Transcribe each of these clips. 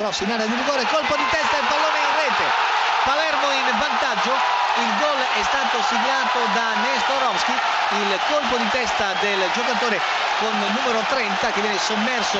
Rossi in area di rigore, colpo di testa e pallone in rete. Palermo in vantaggio, il gol è stato siglato da il colpo di testa del giocatore con il numero 30 che viene sommerso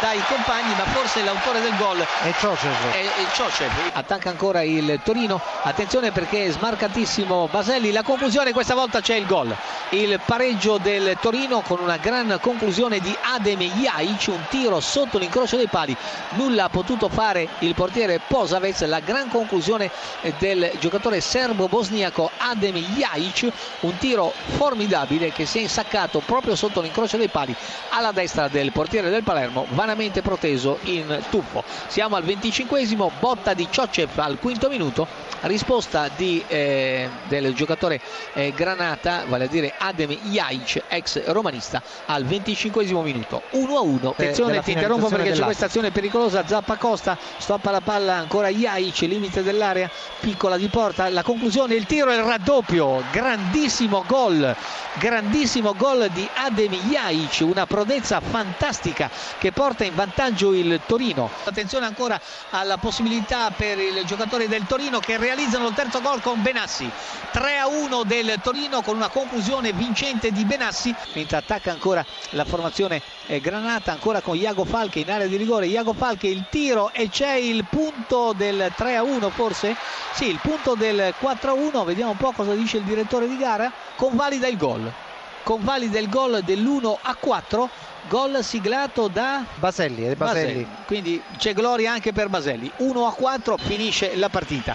dai compagni, ma forse l'autore del gol è Ciocev. È, è Ciocev. Attacca ancora il Torino, attenzione perché è smarcatissimo Baselli, la conclusione questa volta c'è il gol. Il pareggio del Torino con una gran conclusione di Adem Jaic, un tiro sotto l'incrocio dei pali, nulla ha potuto fare il portiere Posavec, la gran conclusione del giocatore serbo-bosniaco Adem Jaic, un tiro formidabile che si è insaccato proprio sotto l'incrocio dei pali alla destra del portiere del Palermo, vanamente proteso in tuffo. Siamo al 25esimo, botta di Ciocev al quinto minuto, risposta di, eh, del giocatore eh, Granata, vale a dire Adem Jaic, ex romanista, al 25esimo minuto. 1 a 1. Attenzione, ti interrompo perché c'è questa azione pericolosa. Zappa Costa, stoppa la palla ancora Jaic, limite dell'area, piccola di porta. La conclusione, il tiro e il raddoppio. Grandissimo gol, grandissimo gol di Adem Jaic, una prodezza fantastica che porta in vantaggio il Torino. Attenzione ancora alla possibilità per il giocatore del Torino che realizzano il terzo gol con Benassi. 3 a 1 del Torino con una conclusione vincente di Benassi, mentre attacca ancora la formazione Granata, ancora con Iago Falche in area di rigore. Iago Falche il tiro e c'è il punto del 3 a 1 forse? Sì, il punto del 4 a 1, vediamo un po' cosa dice il direttore di gara. Convalida il gol. Convalida il gol dell'1 a 4 gol siglato da Baselli, Baselli. Baselli. Quindi c'è gloria anche per Baselli. 1 a 4 finisce la partita.